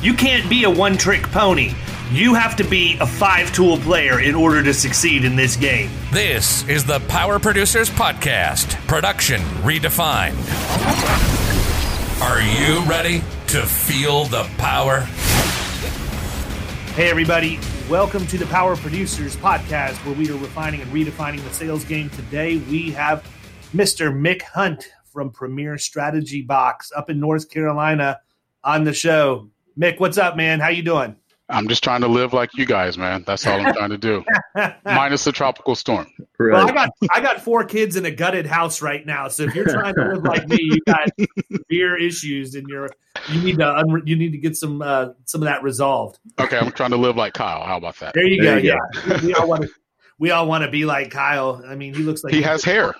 You can't be a one trick pony. You have to be a five tool player in order to succeed in this game. This is the Power Producers Podcast, production redefined. Are you ready to feel the power? Hey, everybody. Welcome to the Power Producers Podcast, where we are refining and redefining the sales game. Today, we have Mr. Mick Hunt from Premier Strategy Box up in North Carolina on the show. Mick, what's up, man? How you doing? I'm just trying to live like you guys, man. That's all I'm trying to do. Minus the tropical storm. Right. Well, I got I got four kids in a gutted house right now. So if you're trying to live like me, you got severe issues, and you're you need to un, you need to get some uh, some of that resolved. Okay, I'm trying to live like Kyle. How about that? There you there go. You yeah, go. we all want to we all want to be like Kyle. I mean, he looks like he, he has hair.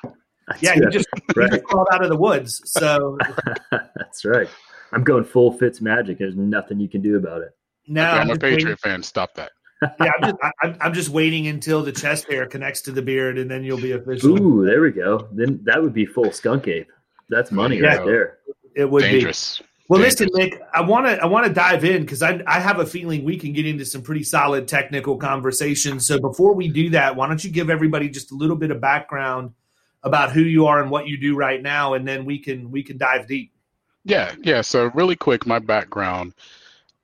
yeah, he just, right. he just crawled out of the woods. So that's right. I'm going full Fitz magic. There's nothing you can do about it. No, okay, I'm, I'm a Patriot waiting. fan. Stop that. yeah, I'm just, I, I'm just, waiting until the chest hair connects to the beard, and then you'll be official. Ooh, there we go. Then that would be full skunk ape. That's money yeah, right there. It would Dangerous. be. Well, Dangerous. listen, Mick. I want to I want to dive in because I I have a feeling we can get into some pretty solid technical conversations. So before we do that, why don't you give everybody just a little bit of background about who you are and what you do right now, and then we can we can dive deep. Yeah, yeah. So really quick, my background.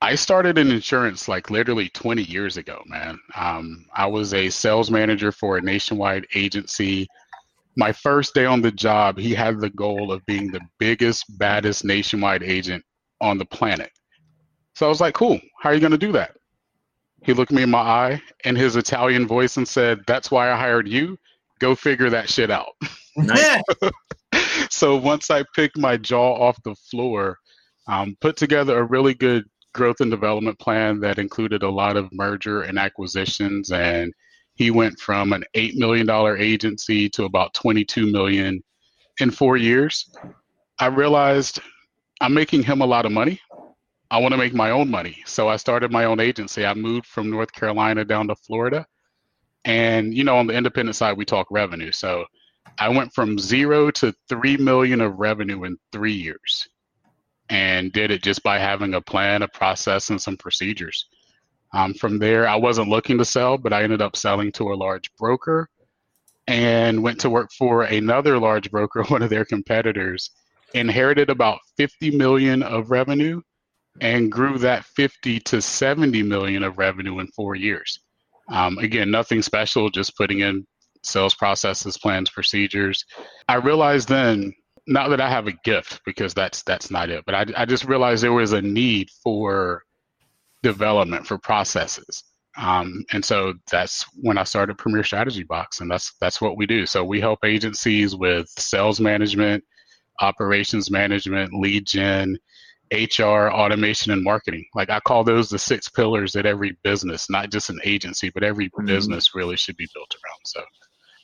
I started in insurance like literally 20 years ago, man. Um, I was a sales manager for a nationwide agency. My first day on the job, he had the goal of being the biggest, baddest nationwide agent on the planet. So I was like, cool, how are you going to do that? He looked me in my eye in his Italian voice and said, That's why I hired you. Go figure that shit out. Nice. so once I picked my jaw off the floor, um, put together a really good growth and development plan that included a lot of merger and acquisitions and he went from an $8 million agency to about 22 million in four years. I realized i'm making him a lot of money. I want to make my own money. So i started my own agency. I moved from North Carolina down to Florida. And you know on the independent side we talk revenue. So i went from zero to 3 million of revenue in three years and did it just by having a plan, a process, and some procedures. Um, from there, I wasn't looking to sell, but I ended up selling to a large broker and went to work for another large broker, one of their competitors, inherited about 50 million of revenue and grew that 50 to 70 million of revenue in four years. Um, again, nothing special, just putting in sales processes, plans, procedures. I realized then not that I have a gift because that's that's not it, but I, I just realized there was a need for development for processes. Um, and so that's when I started Premier Strategy Box, and that's that's what we do. So we help agencies with sales management, operations management, lead gen, HR, automation, and marketing. Like I call those the six pillars that every business, not just an agency, but every mm-hmm. business really should be built around. So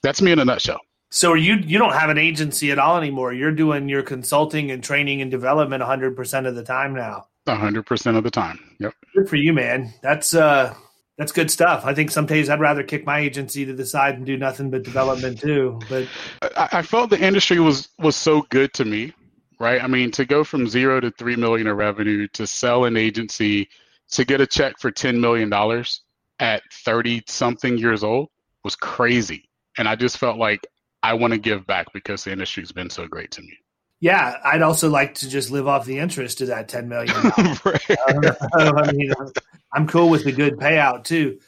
that's me in a nutshell. So you you don't have an agency at all anymore. You're doing your consulting and training and development 100% of the time now. 100% of the time. Yep. Good for you, man. That's uh that's good stuff. I think some days I'd rather kick my agency to the side and do nothing but development too. But I, I felt the industry was was so good to me, right? I mean, to go from zero to three million of revenue, to sell an agency, to get a check for ten million dollars at thirty something years old was crazy. And I just felt like I want to give back because the industry's been so great to me. Yeah, I'd also like to just live off the interest of that ten million. I mean, I'm cool with the good payout too.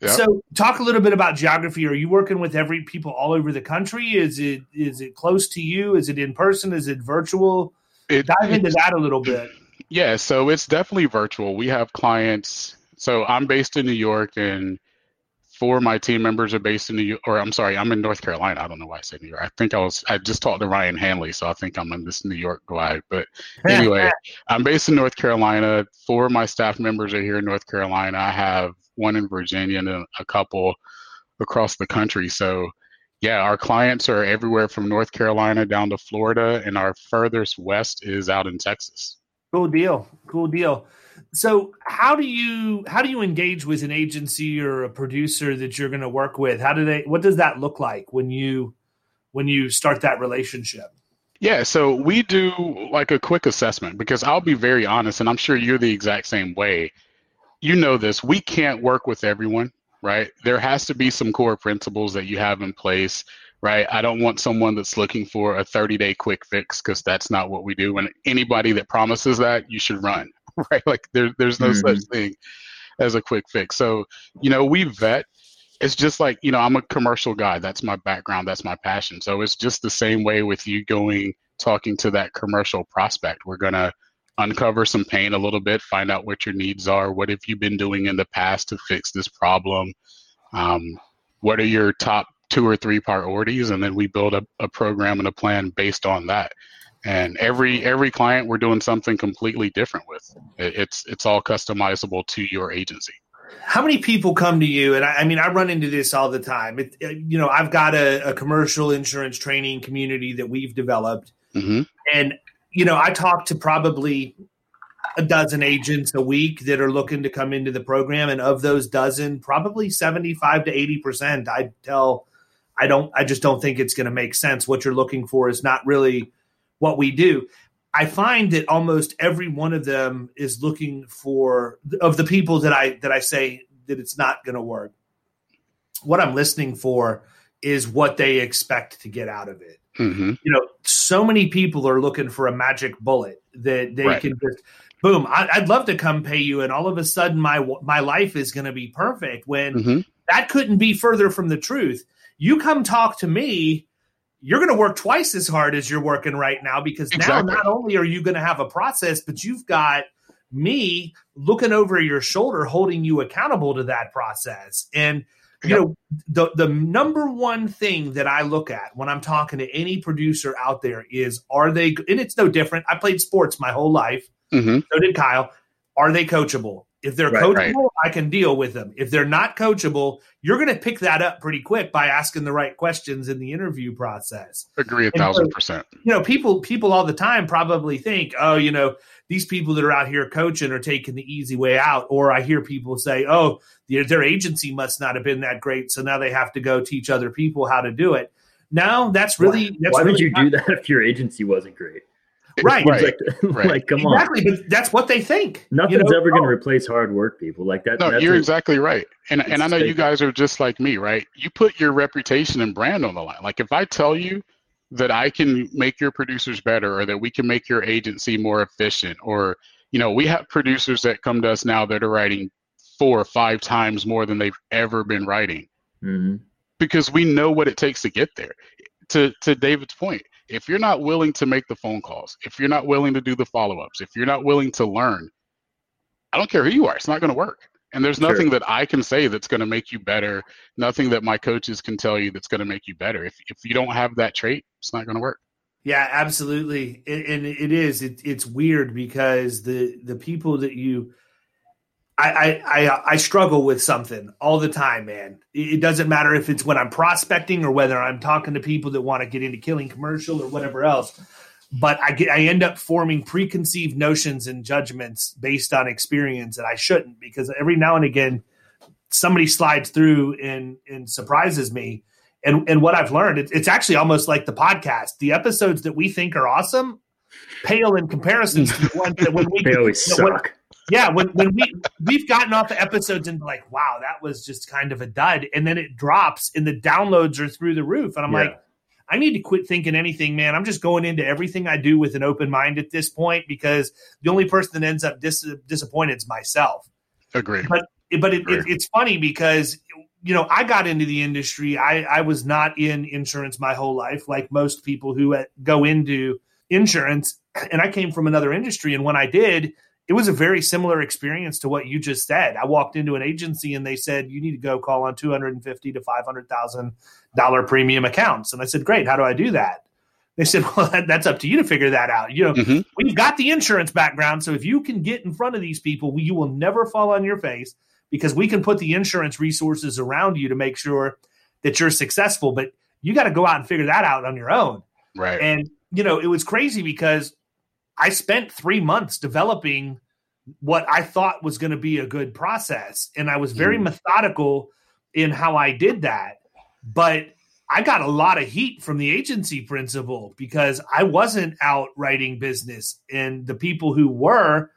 Yep. So, talk a little bit about geography. Are you working with every people all over the country? Is it is it close to you? Is it in person? Is it virtual? It, Dive into that a little bit. Yeah, so it's definitely virtual. We have clients. So I'm based in New York, and four of my team members are based in New York, or I'm sorry, I'm in North Carolina. I don't know why I said New York. I think I was, I just talked to Ryan Hanley, so I think I'm in this New York glide. But anyway, I'm based in North Carolina. Four of my staff members are here in North Carolina. I have one in Virginia and a couple across the country. So yeah, our clients are everywhere from North Carolina down to Florida, and our furthest west is out in Texas. Cool deal. Cool deal. So how do you how do you engage with an agency or a producer that you're going to work with? How do they what does that look like when you when you start that relationship? Yeah so we do like a quick assessment because i'll be very honest and i'm sure you're the exact same way. You know this we can't work with everyone right? There has to be some core principles that you have in place right i don't want someone that's looking for a 30 day quick fix because that's not what we do and anybody that promises that you should run right? Like there, there's no mm-hmm. such thing as a quick fix. So, you know, we vet. It's just like, you know, I'm a commercial guy. That's my background. That's my passion. So it's just the same way with you going, talking to that commercial prospect. We're going to uncover some pain a little bit, find out what your needs are. What have you been doing in the past to fix this problem? Um, what are your top two or three priorities? And then we build a, a program and a plan based on that. And every every client we're doing something completely different with. It's it's all customizable to your agency. How many people come to you? And i, I mean i run into this all the time. It, it, you know i've got a, a, commercial insurance training community that we've developed. Mm-hmm. and you know i talk to probably a dozen agents a week that are looking to come into the program. And of those dozen probably 75 to 80 percent i tell i don't i just don't think it's going to make sense what you're looking for is not really what we do. I find that almost every one of them is looking for of the people that I that I say that it's not going to work. What I'm listening for is what they expect to get out of it. Mm-hmm. You know, so many people are looking for a magic bullet that they right. can just boom. I, would love to come pay you, and all of a sudden my my life is going to be perfect. When mm-hmm. that couldn't be further from the truth. You come talk to me you're going to work twice as hard as you're working right now because exactly. now not only are you going to have a process, but you've got me looking over your shoulder, holding you accountable to that process. And you yep. know, the the number one thing that I look at when I'm talking to any producer out there is are they and it's no different. I played sports my whole life. Mm-hmm. So did Kyle. Are they coachable? If they're right, coachable, right. I can deal with them. If they're not coachable, you're going to pick that up pretty quick by asking the right questions in the interview process. Agree a thousand so, percent. You know, people people all the time probably think, oh, you know, these people that are out here coaching are taking the easy way out. Or I hear people say, oh, their agency must not have been that great, so now they have to go teach other people how to do it. No, that's really. Why, that's why really would you not- do that if your agency wasn't great? Right. right. Like, right. like, come exactly, on. But that's what they think. Nothing's you know? ever going to replace hard work, people. Like that. No, you're a, exactly right. And and I know you guys are just like me, right? You put your reputation and brand on the line. Like if I tell you that I can make your producers better, or that we can make your agency more efficient, or you know, we have producers that come to us now that are writing four or five times more than they've ever been writing, mm-hmm. because we know what it takes to get there. To to David's point, if you're not willing to make the phone calls, if you're not willing to do the follow ups, if you're not willing to learn, I don't care who you are, it's not going to work. And there's nothing sure. that I can say that's going to make you better. Nothing that my coaches can tell you that's going to make you better. If if you don't have that trait, it's not going to work. Yeah, absolutely, and it is. It, it's weird because the the people that you I, I, uh, I struggle with something all the time, man. It doesn't matter if it's when I'm prospecting or whether I'm talking to people that want to get into Killing Commercial or whatever else. But I get I end up forming preconceived notions and judgments based on experience that I shouldn't because every now and again somebody slides through and and surprises me. And and what I've learned, it, it's actually almost like the podcast. The episodes that we think are awesome pale in comparison to the ones that when we they always you know, suck. Yeah, when, when we we've gotten off the episodes and like, wow, that was just kind of a dud, and then it drops and the downloads are through the roof, and I'm yeah. like, I need to quit thinking anything, man. I'm just going into everything I do with an open mind at this point because the only person that ends up dis- disappointed is myself. Agree. But but it, it, it's funny because you know I got into the industry. I I was not in insurance my whole life, like most people who uh, go into insurance, and I came from another industry. And when I did, it was a very similar experience to what you just said. I walked into an agency and they said you need to go call on two hundred and fifty to five hundred thousand dollar premium accounts, and I said, great. How do I do that? They said, well, that, that's up to you to figure that out. You know, mm-hmm. we've got the insurance background, so if you can get in front of these people, you will never fall on your face because we can put the insurance resources around you to make sure that you're successful. But you got to go out and figure that out on your own. Right. And you know, it was crazy because I spent three months developing what I thought was going to be a good process. And I was very mm. methodical in how I did that. But I got a lot of heat from the agency principal because I wasn't out writing business. And the people who were,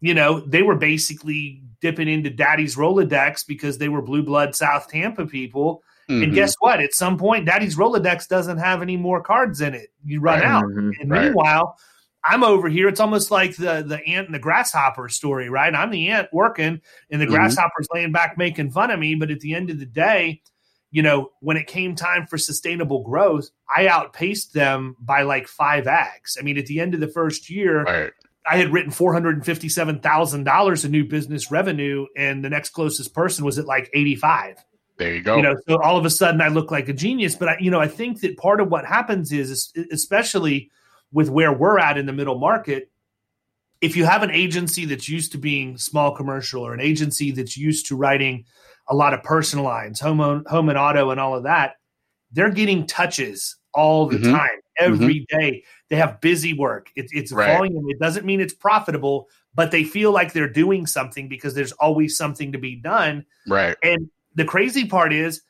you know, they were basically dipping into daddy's Rolodex because they were blue blood South Tampa people. Mm-hmm. And guess what? At some point, daddy's Rolodex doesn't have any more cards in it. You run right. out. Mm-hmm. And right. meanwhile, I'm over here. It's almost like the the ant and the grasshopper story, right? I'm the ant working, and the mm-hmm. grasshopper's laying back making fun of me. But at the end of the day, you know, when it came time for sustainable growth, I outpaced them by like five X. I mean, at the end of the first year, right. I had written four hundred and fifty-seven thousand dollars in new business revenue, and the next closest person was at like eighty-five. There you go. You know, so all of a sudden I look like a genius. But I, you know, I think that part of what happens is, especially with where we're at in the middle market, if you have an agency that's used to being small commercial or an agency that's used to writing a lot of personal lines, home home and auto, and all of that, they're getting touches all the mm-hmm. time, every mm-hmm. day. They have busy work. It, it's right. volume. It doesn't mean it's profitable, but they feel like they're doing something because there's always something to be done. Right. And the crazy part is,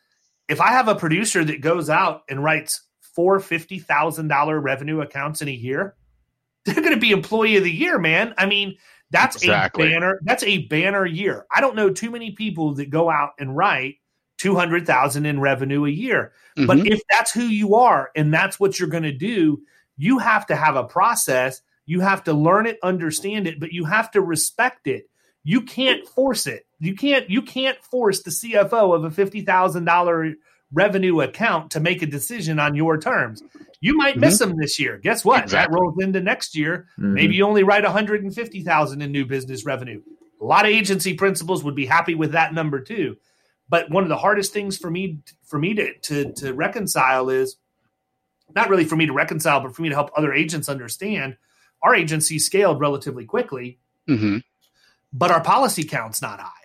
if I have a producer that goes out and writes four fifty thousand dollar revenue accounts in a year, they're going to be employee of the year, man. I mean, that's exactly. a banner. That's a banner year. I don't know too many people that go out and write two hundred thousand in revenue a year. Mm-hmm. But if that's who you are and that's what you're going to do, you have to have a process. You have to learn it, understand it, but you have to respect it. You can't force it. You can't. You can't force the CFO of a fifty thousand dollar revenue account to make a decision on your terms. You might miss mm-hmm. them this year. Guess what? Exactly. That rolls into next year. Mm-hmm. Maybe you only write 150,000 in new business revenue. A lot of agency principals would be happy with that number too. But one of the hardest things for me for me to to, to reconcile is not really for me to reconcile, but for me to help other agents understand. Our agency scaled relatively quickly, mm-hmm. but our policy count's not high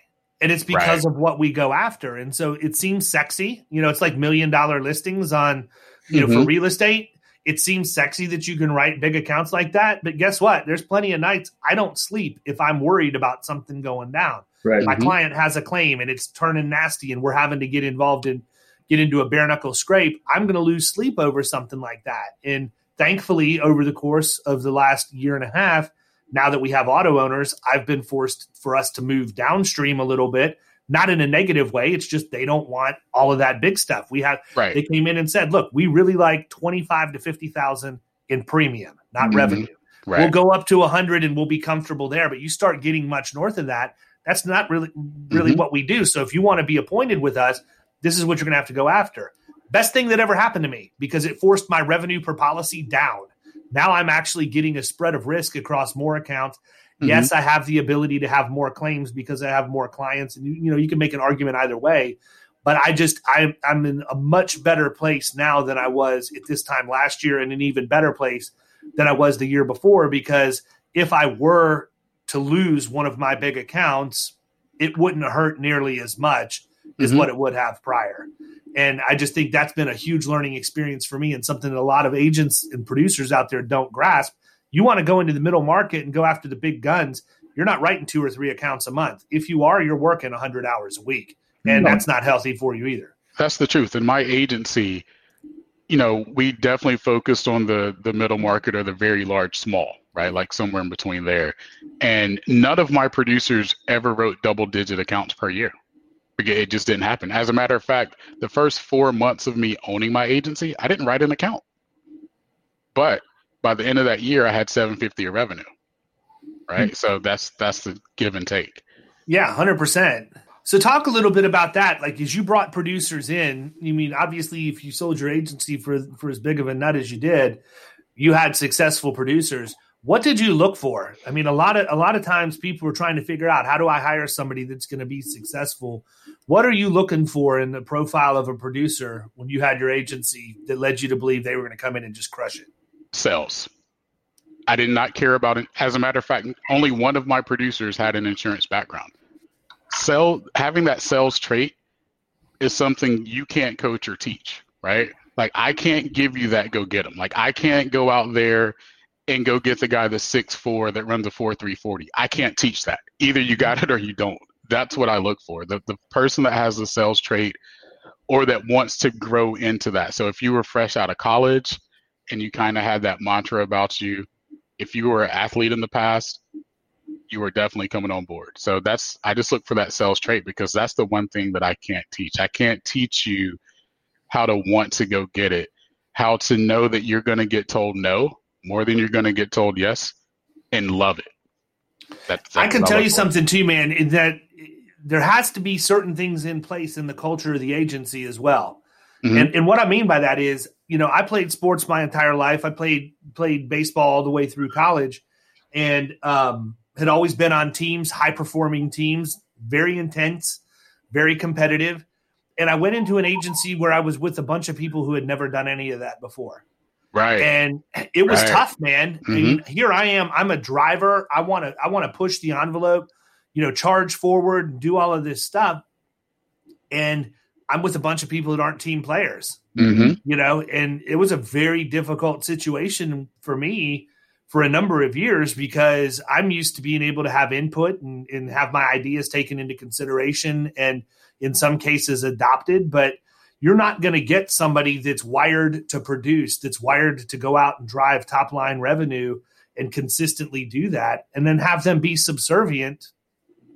and it's because right. of what we go after and so it seems sexy you know it's like million dollar listings on you know mm-hmm. for real estate it seems sexy that you can write big accounts like that but guess what there's plenty of nights i don't sleep if i'm worried about something going down right. my mm-hmm. client has a claim and it's turning nasty and we're having to get involved in get into a bare knuckle scrape i'm going to lose sleep over something like that and thankfully over the course of the last year and a half now that we have Auto-Owners, I've been forced for us to move downstream a little bit, not in a negative way. It's just they don't want all of that big stuff. We have right. they came in and said, look, we really like 25 to 50,000 in premium, not mm-hmm. revenue. Right. We'll go up to 100 and we'll be comfortable there, but you start getting much north of that, that's not really really mm-hmm. what we do. So if you want to be appointed with us, this is what you're going to have to go after. Best thing that ever happened to me because it forced my revenue per policy down. Now I'm actually getting a spread of risk across more accounts. Mm-hmm. Yes, I have the ability to have more claims because I have more clients, and you, you know you can make an argument either way. But I just I, I'm in a much better place now than I was at this time last year, and an even better place than I was the year before. Because if I were to lose one of my big accounts, it wouldn't hurt nearly as much as mm-hmm. what it would have prior. And I just think that's been a huge learning experience for me and something that a lot of agents and producers out there don't grasp. You want to go into the middle market and go after the big guns. You're not writing two or three accounts a month. If you are, you're working 100 hours a week. And no. that's not healthy for you either. That's the truth. In my agency, you know, we definitely focused on the the middle market or the very large small, right? Like somewhere in between there. And none of my producers ever wrote double digit accounts per year. It just didn't happen. As a matter of fact, the first four months of me owning my agency, I didn't write an account. But by the end of that year, I had 750 of revenue. Right. Mm-hmm. So that's that's the give and take. Yeah, hundred percent. So talk a little bit about that. Like as you brought producers in, you mean obviously if you sold your agency for for as big of a nut as you did, you had successful producers. What did you look for? I mean, a lot of a lot of times people are trying to figure out how do I hire somebody that's going to be successful. What are you looking for in the profile of a producer when you had your agency that led you to believe they were going to come in and just crush it? Sales. I did not care about it. As a matter of fact, only one of my producers had an insurance background. Sell having that sales trait is something you can't coach or teach, right? Like I can't give you that go get them. Like I can't go out there and go get the guy that's six four that runs a four three forty. I can't teach that. Either you got it or you don't. That's what I look for. The the person that has the sales trait or that wants to grow into that. So if you were fresh out of college and you kind of had that mantra about you, if you were an athlete in the past, you are definitely coming on board. So that's I just look for that sales trait because that's the one thing that I can't teach. I can't teach you how to want to go get it, how to know that you're going to get told no more than you're going to get told yes, and love it. That's, that's I can tell you something too, man. That there has to be certain things in place in the culture of the agency as well. Mm-hmm. And, and what I mean by that is, you know, I played sports my entire life. I played played baseball all the way through college, and um, had always been on teams, high performing teams, very intense, very competitive. And I went into an agency where I was with a bunch of people who had never done any of that before. Right. And it was right. tough, man. Mm-hmm. I mean, here I am. I'm a driver. I want to I want to push the envelope, you know, charge forward and do all of this stuff. And I'm with a bunch of people that aren't team players. Mm-hmm. You know, and it was a very difficult situation for me for a number of years because I'm used to being able to have input and, and have my ideas taken into consideration and in some cases adopted. But you're not going to get somebody that's wired to produce, that's wired to go out and drive top line revenue and consistently do that, and then have them be subservient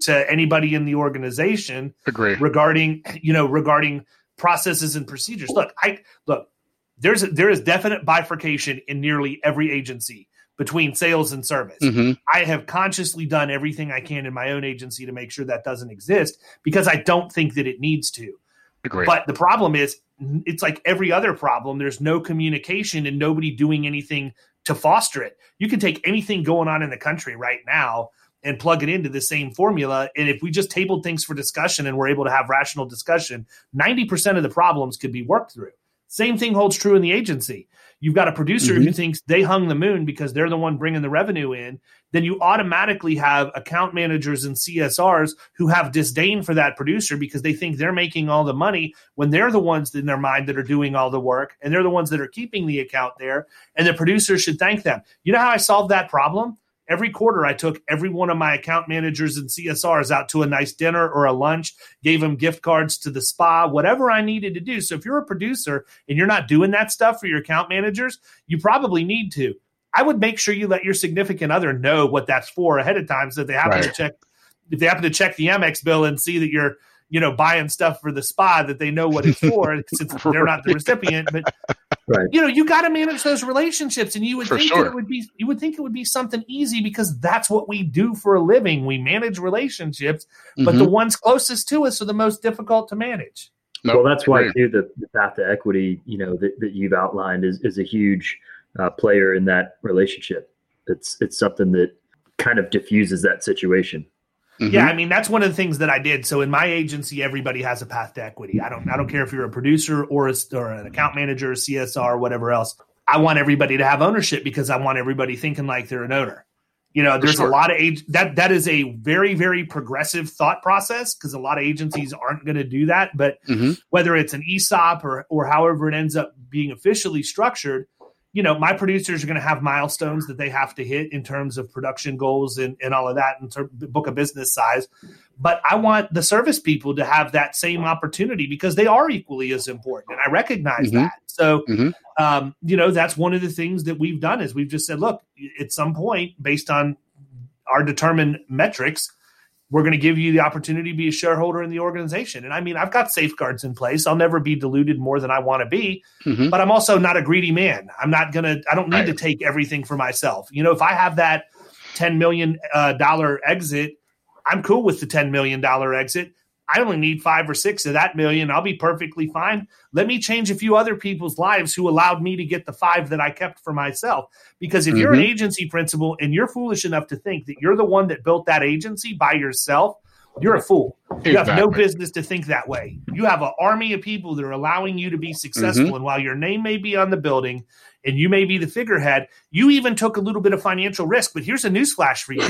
to anybody in the organization Agree. regarding you know regarding processes and procedures. Look, I look. There's a, there is definite bifurcation in nearly every agency between sales and service. Mm-hmm. I have consciously done everything I can in my own agency to make sure that doesn't exist because I don't think that it needs to. Agreed. But the problem is, it's like every other problem. There's no communication and nobody doing anything to foster it. You can take anything going on in the country right now and plug it into the same formula. And if we just tabled things for discussion and we're able to have rational discussion, 90% of the problems could be worked through. Same thing holds true in the agency. You've got a producer mm-hmm. who thinks they hung the moon because they're the one bringing the revenue in. Then you automatically have account managers and CSRs who have disdain for that producer because they think they're making all the money when they're the ones in their mind that are doing all the work and they're the ones that are keeping the account there. And the producer should thank them. You know how I solved that problem? Every quarter, I took every one of my account managers and CSRs out to a nice dinner or a lunch, gave them gift cards to the spa, whatever I needed to do. So if you're a producer and you're not doing that stuff for your account managers, you probably need to. I would make sure you let your significant other know what that's for ahead of time so that they happen right. to check if they happen to check the Amex bill and see that you're you know, buying stuff for the spa that they know what it's for since they're not the recipient. But right. you know, you got to manage those relationships, and you would for think sure. it would be you would think it would be something easy because that's what we do for a living. We manage relationships, mm-hmm. but the mm-hmm. ones closest to us are the most difficult to manage. Nope, well, that's why too the, the, path to equity, you know, that, that you've outlined is is a huge uh, player in that relationship. It's it's something that kind of diffuses that situation. Mm-hmm. Yeah, I mean that's one of the things that I did. So in my agency, everybody has a path to equity. I don't I don't care if you're a producer or a, or an account manager, CSR, whatever else. I want everybody to have ownership because I want everybody thinking like they're an owner. You know, there's sure. a lot of age that that is a very very progressive thought process because a lot of agencies aren't going to do that. But mm-hmm. whether it's an ESOP or or however it ends up being officially structured, you know, my producers are going to have milestones that they have to hit in terms of production goals and, and all of that in terms book of business size. But I want the service people to have that same opportunity because they are equally as important. And I recognize mm-hmm. that. So, mm-hmm. um, you know, that's one of the things that we've done is we've just said, look, at some point, based on our determined metrics, we're going to give you the opportunity to be a shareholder in the organization. And I mean, I've got safeguards in place. I'll never be diluted more than I want to be, mm-hmm. but I'm also not a greedy man. I'm not going to, I don't need right. to take everything for myself. You know, if I have that $10 million uh, exit, I'm cool with the $10 million exit. I only need five or six of that million. I'll be perfectly fine. Let me change a few other people's lives who allowed me to get the five that I kept for myself. Because if mm-hmm. you're an mm-hmm. agency principal and you're foolish enough to think that you're the one that built that agency by yourself, you're a fool. You exactly. have no business to think that way. You have an army of people that are allowing you to be successful. Mm-hmm. And while your name may be on the building and you may be the figurehead, you even took a little bit of financial risk. But here's a newsflash for you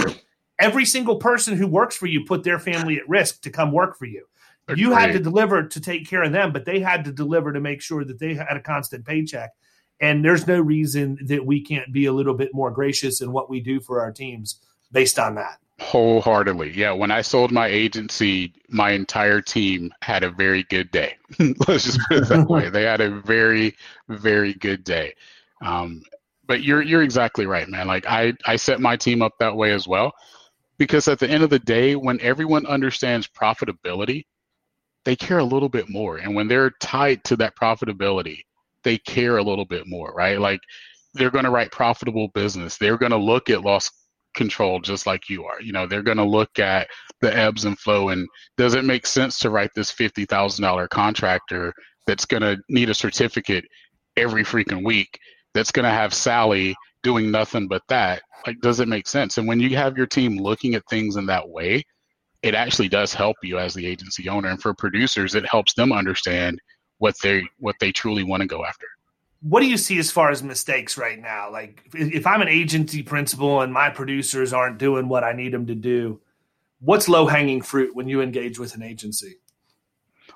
every single person who works for you put their family at risk to come work for you. Agreed. You had to deliver to take care of them, but they had to deliver to make sure that they had a constant paycheck. And there's no reason that we can't be a little bit more gracious in what we do for our teams based on that. Wholeheartedly. Yeah. When I sold my agency, my entire team had a very good day. Let's just put it that way. They had a very, very good day. Um, but you're you're exactly right, man. Like I, I set my team up that way as well because at the end of the day, when everyone understands profitability, they care a little bit more. And when they're tied to that profitability, they care a little bit more, right? Like they're going to write profitable business. They're going to look at loss control just like you are. You know, they're going to look at the ebbs and flow and does it make sense to write this $50,000 contractor that's going to need a certificate every freaking week that's going to have Sally doing nothing but that like does it make sense? And when you have your team looking at things in that way it actually does help you as the agency owner. And for producers it helps them understand what they what they truly want to go after. What do you see as far as mistakes right now? Like if i'm an agency principal and my producers aren't doing what i need them to do what's low hanging fruit when you engage with an agency?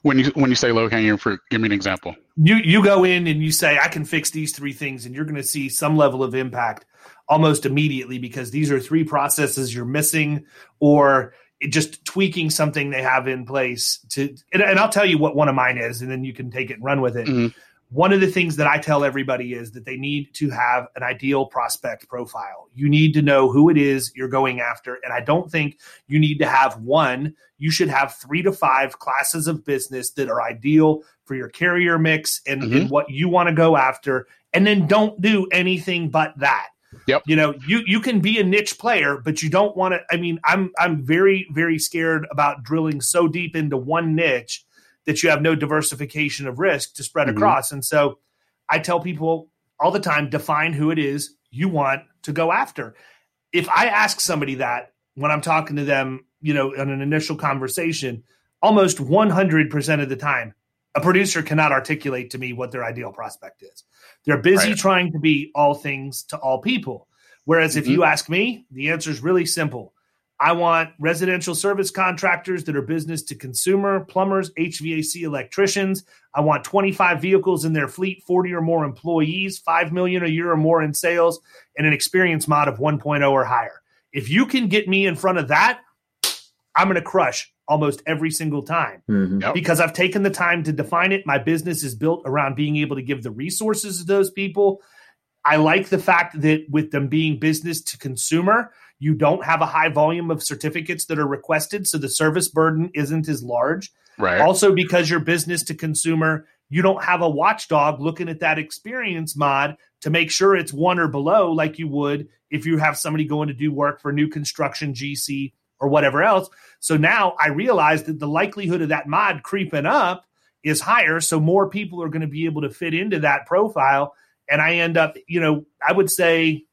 When you when you say low hanging fruit, give me an example. You you go in and you say I can fix these three things, and you're going to see some level of impact almost immediately because these are three processes you're missing, or just tweaking something they have in place to. And, and I'll tell you what one of mine is, and then you can take it and run with it. Mm-hmm one of the things that I tell everybody is that they need to have an ideal prospect profile. You need to know who it is you're going after. And I don't think you need to have one. You should have three to five classes of business that are ideal for your carrier mix and, mm-hmm. and what you want to go after. And then don't do anything but that. Yep. You know, you you can be a niche player, but you don't want to. I mean, I'm I'm very very scared about drilling so deep into one niche that you have no diversification of risk to spread mm-hmm. across. And so I tell people all the time define who it is you want to go after. If I ask somebody that when I'm talking to them, you know, in an initial conversation, almost 100% of the time, a producer cannot articulate to me what their ideal prospect is. They're busy right. trying to be all things to all people. Whereas mm-hmm. if you ask me, the answer is really simple. I want residential service contractors that are business to consumer, plumbers, HVAC electricians. I want 25 vehicles in their fleet, 40 or more employees, 5 million a year or more in sales, and an experience mod of 1.0 or higher. If you can get me in front of that, I'm going to crush almost every single time mm-hmm. yep. because I've taken the time to define it. My business is built around being able to give the resources to those people. I like the fact that with them being business to consumer, you don't have a high volume of certificates that are requested, so the service burden isn't as large. Right. Also, because you're business to consumer, you don't have a watchdog looking at that experience mod to make sure it's one or below, like you would if you have somebody going to do work for new construction, GC, or whatever else. So now I realize that the likelihood of that mod creeping up is higher. So more people are going to be able to fit into that profile. And I end up, you know, I would say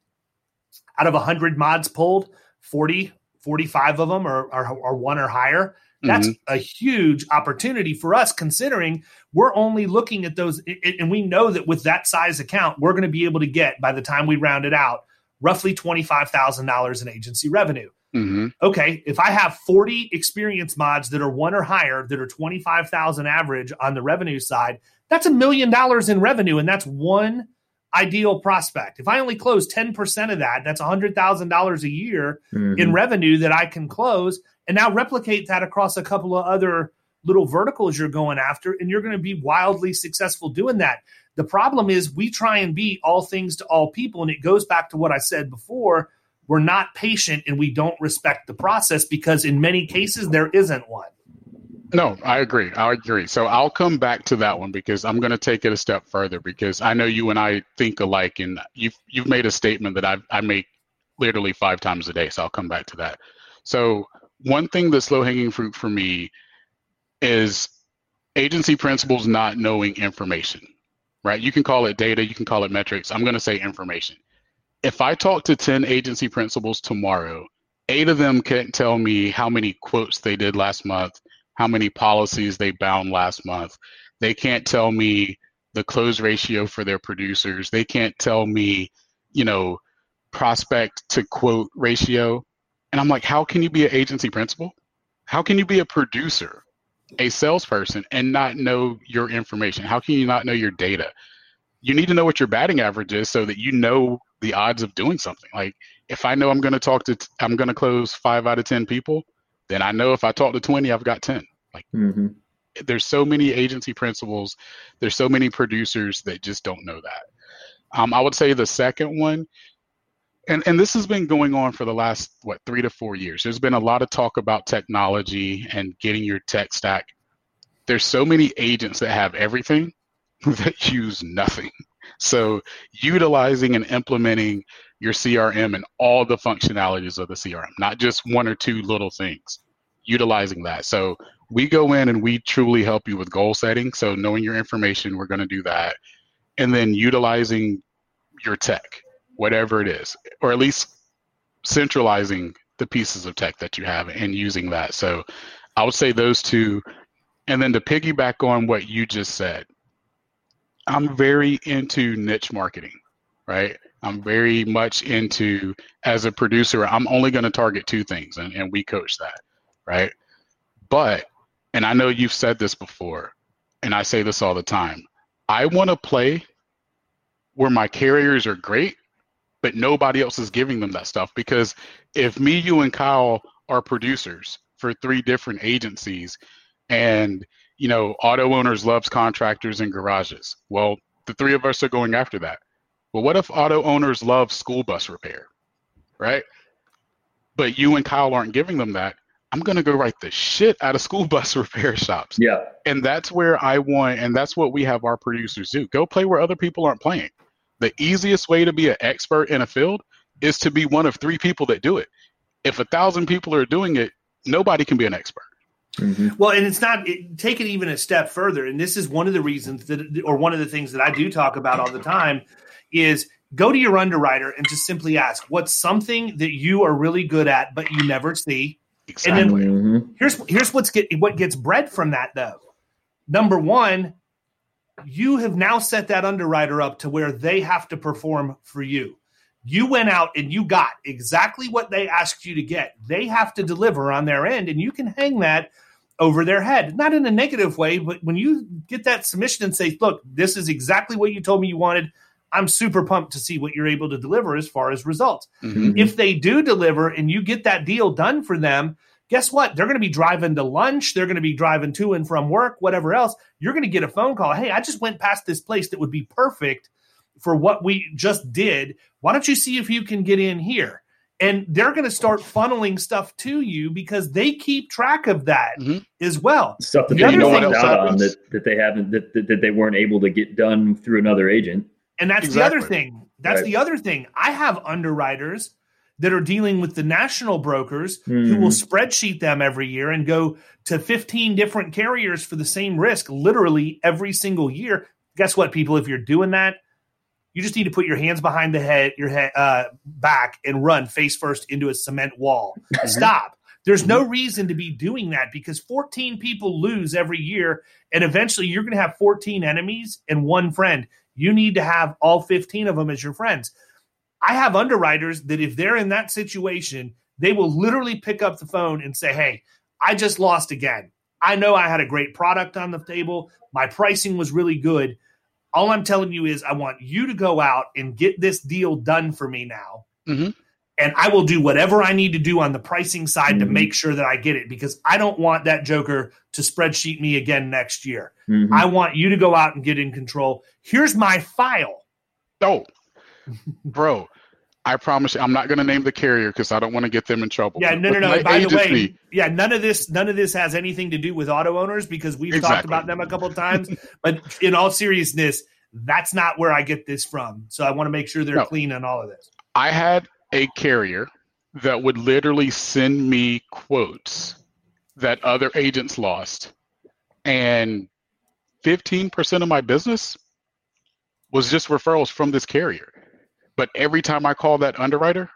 out of 100 mods pulled, 40, 45 of them are, are, are one or higher. That's mm-hmm. a huge opportunity for us, considering we're only looking at those. And we know that with that size account, we're going to be able to get, by the time we round it out, roughly $25,000 in agency revenue. Mm-hmm. Okay, if I have 40 experience mods that are one or higher that are 25,000 average on the revenue side, that's a million dollars in revenue and that's one ideal prospect. If I only close 10% of that, that's $100,000 a year mm-hmm. in revenue that I can close and now replicate that across a couple of other little verticals you're going after and you're going to be wildly successful doing that. The problem is we try and be all things to all people and it goes back to what I said before. we're not patient and we don't respect the process because in many cases there isn't one. No, I agree. I agree. So I'll come back to that one because I'm going to take it a step further because I know you and I think alike, and you've you've made a statement that I I make literally five times a day. So I'll come back to that. So one thing that's low hanging fruit for me is agency principals not knowing information. Right? You can call it data, you can call it metrics. I'm going to say information. If I talk to 10 agency principals tomorrow, eight of them can't tell me how many quotes they did last month how many policies they bound last month. They can't tell me the close ratio for their producers. They can't tell me, you know, prospect to quote ratio. And I'm like, how can you be an agency principal? How can you be a producer, a salesperson, and not know your information? How can you not know your data? You need to know what your batting average is so that you know the odds of doing something. Like if I know I'm going to talk to, I'm going to close five out of 10 people, then I know if I talk to 20, I've got 10. Like mm-hmm. there's so many agency principals, there's so many producers that just don't know that. Um, I would say the second one, and, and this has been going on for the last what three to four years. There's been a lot of talk about technology and getting your tech stack. There's so many agents that have everything that use nothing. So utilizing and implementing your CRM and all the functionalities of the CRM, not just one or two little things, utilizing that. So we go in and we truly help you with goal setting. So knowing your information, we're going to do that. And then utilizing your tech, whatever it is, or at least centralizing the pieces of tech that you have and using that. So I would say those two. And then to piggyback on what you just said, I'm very into niche marketing, right? I'm very much into, as a producer, I'm only going to target two things, and, and we coach that, right? But and I know you've said this before, and I say this all the time. I want to play where my carriers are great, but nobody else is giving them that stuff. Because if me, you, and Kyle are producers for three different agencies, and you know, Auto-Owners loves contractors and garages. Well, the three of us are going after that. Well, what if Auto-Owners love school bus repair, right? But you and Kyle aren't giving them that. I'm going to go write the shit out of school bus repair shops. Yeah. And that's where I want, and that's what we have our producers do. Go play where other people aren't playing. The easiest way to be an expert in a field is to be one of three people that do it. If a thousand people are doing it, nobody can be an expert. Mm-hmm. Well, and it's not it, take it even a step further. And this is one of the reasons that, or one of the things that I do talk about all the time is go to your underwriter and just simply ask, what's something that you are really good at, but you never see? Exactly. And then mm-hmm. here's here's what's get what gets bred from that though. Number one, you have now set that underwriter up to where they have to perform for you. You went out and you got exactly what they asked you to get. They have to deliver on their end, and you can hang that over their head. Not in a negative way, but when you get that submission and say, look, this is exactly what you told me you wanted. I'm super pumped to see what you're able to deliver as far as results. Mm-hmm. If they do deliver and you get that deal done for them, guess what? They're going to be driving to lunch. They're going to be driving to and from work, whatever else. You're going to get a phone call. Hey, I just went past this place that would be perfect for what we just did. Why don't you see if you can get in here? And they're going to start funneling stuff to you because they keep track of that mm-hmm. as well. Stuff that the they know out on that, that they haven't that, that, that, they weren't able to get done through another agent. And that's exactly. the other thing. That's right. the other thing. I have underwriters that are dealing with the national brokers mm-hmm. who will mm-hmm. spreadsheet them every year and go to 15 different carriers for the same risk literally every single year. Guess what, people? If you're doing that, you just need to put your hands behind the head, your head uh, back, and run face first into a cement wall. Stop. There's no reason to be doing that because 14 people lose every year, and eventually you're going to have 14 enemies and one friend. You need to have all 15 of them as your friends. I have underwriters that if they're in that situation, they will literally pick up the phone and say, Hey, I just lost again. I know I had a great product on the table. My pricing was really good. All I'm telling you is I want you to go out and get this deal done for me now. Mm-hmm and I will do whatever I need to do on the pricing side mm-hmm. to make sure that I get it because I don't want that joker to spreadsheet me again next year. Mm-hmm. I want you to go out and get in control. Here's my file. Oh, bro, I promise you, I'm not going to name the carrier because I don't want to get them in trouble. Yeah, no, no, no. By agency, the way, yeah, none of this, none of this has anything to do with Auto-Owners because we've exactly. talked about them a couple of times. but in all seriousness, that's not where I get this from. So I want to make sure they're no. clean on all of this. I had a carrier that would literally send me quotes that other agents lost, and 15% of my business was just referrals from this carrier. But every time I called that underwriter,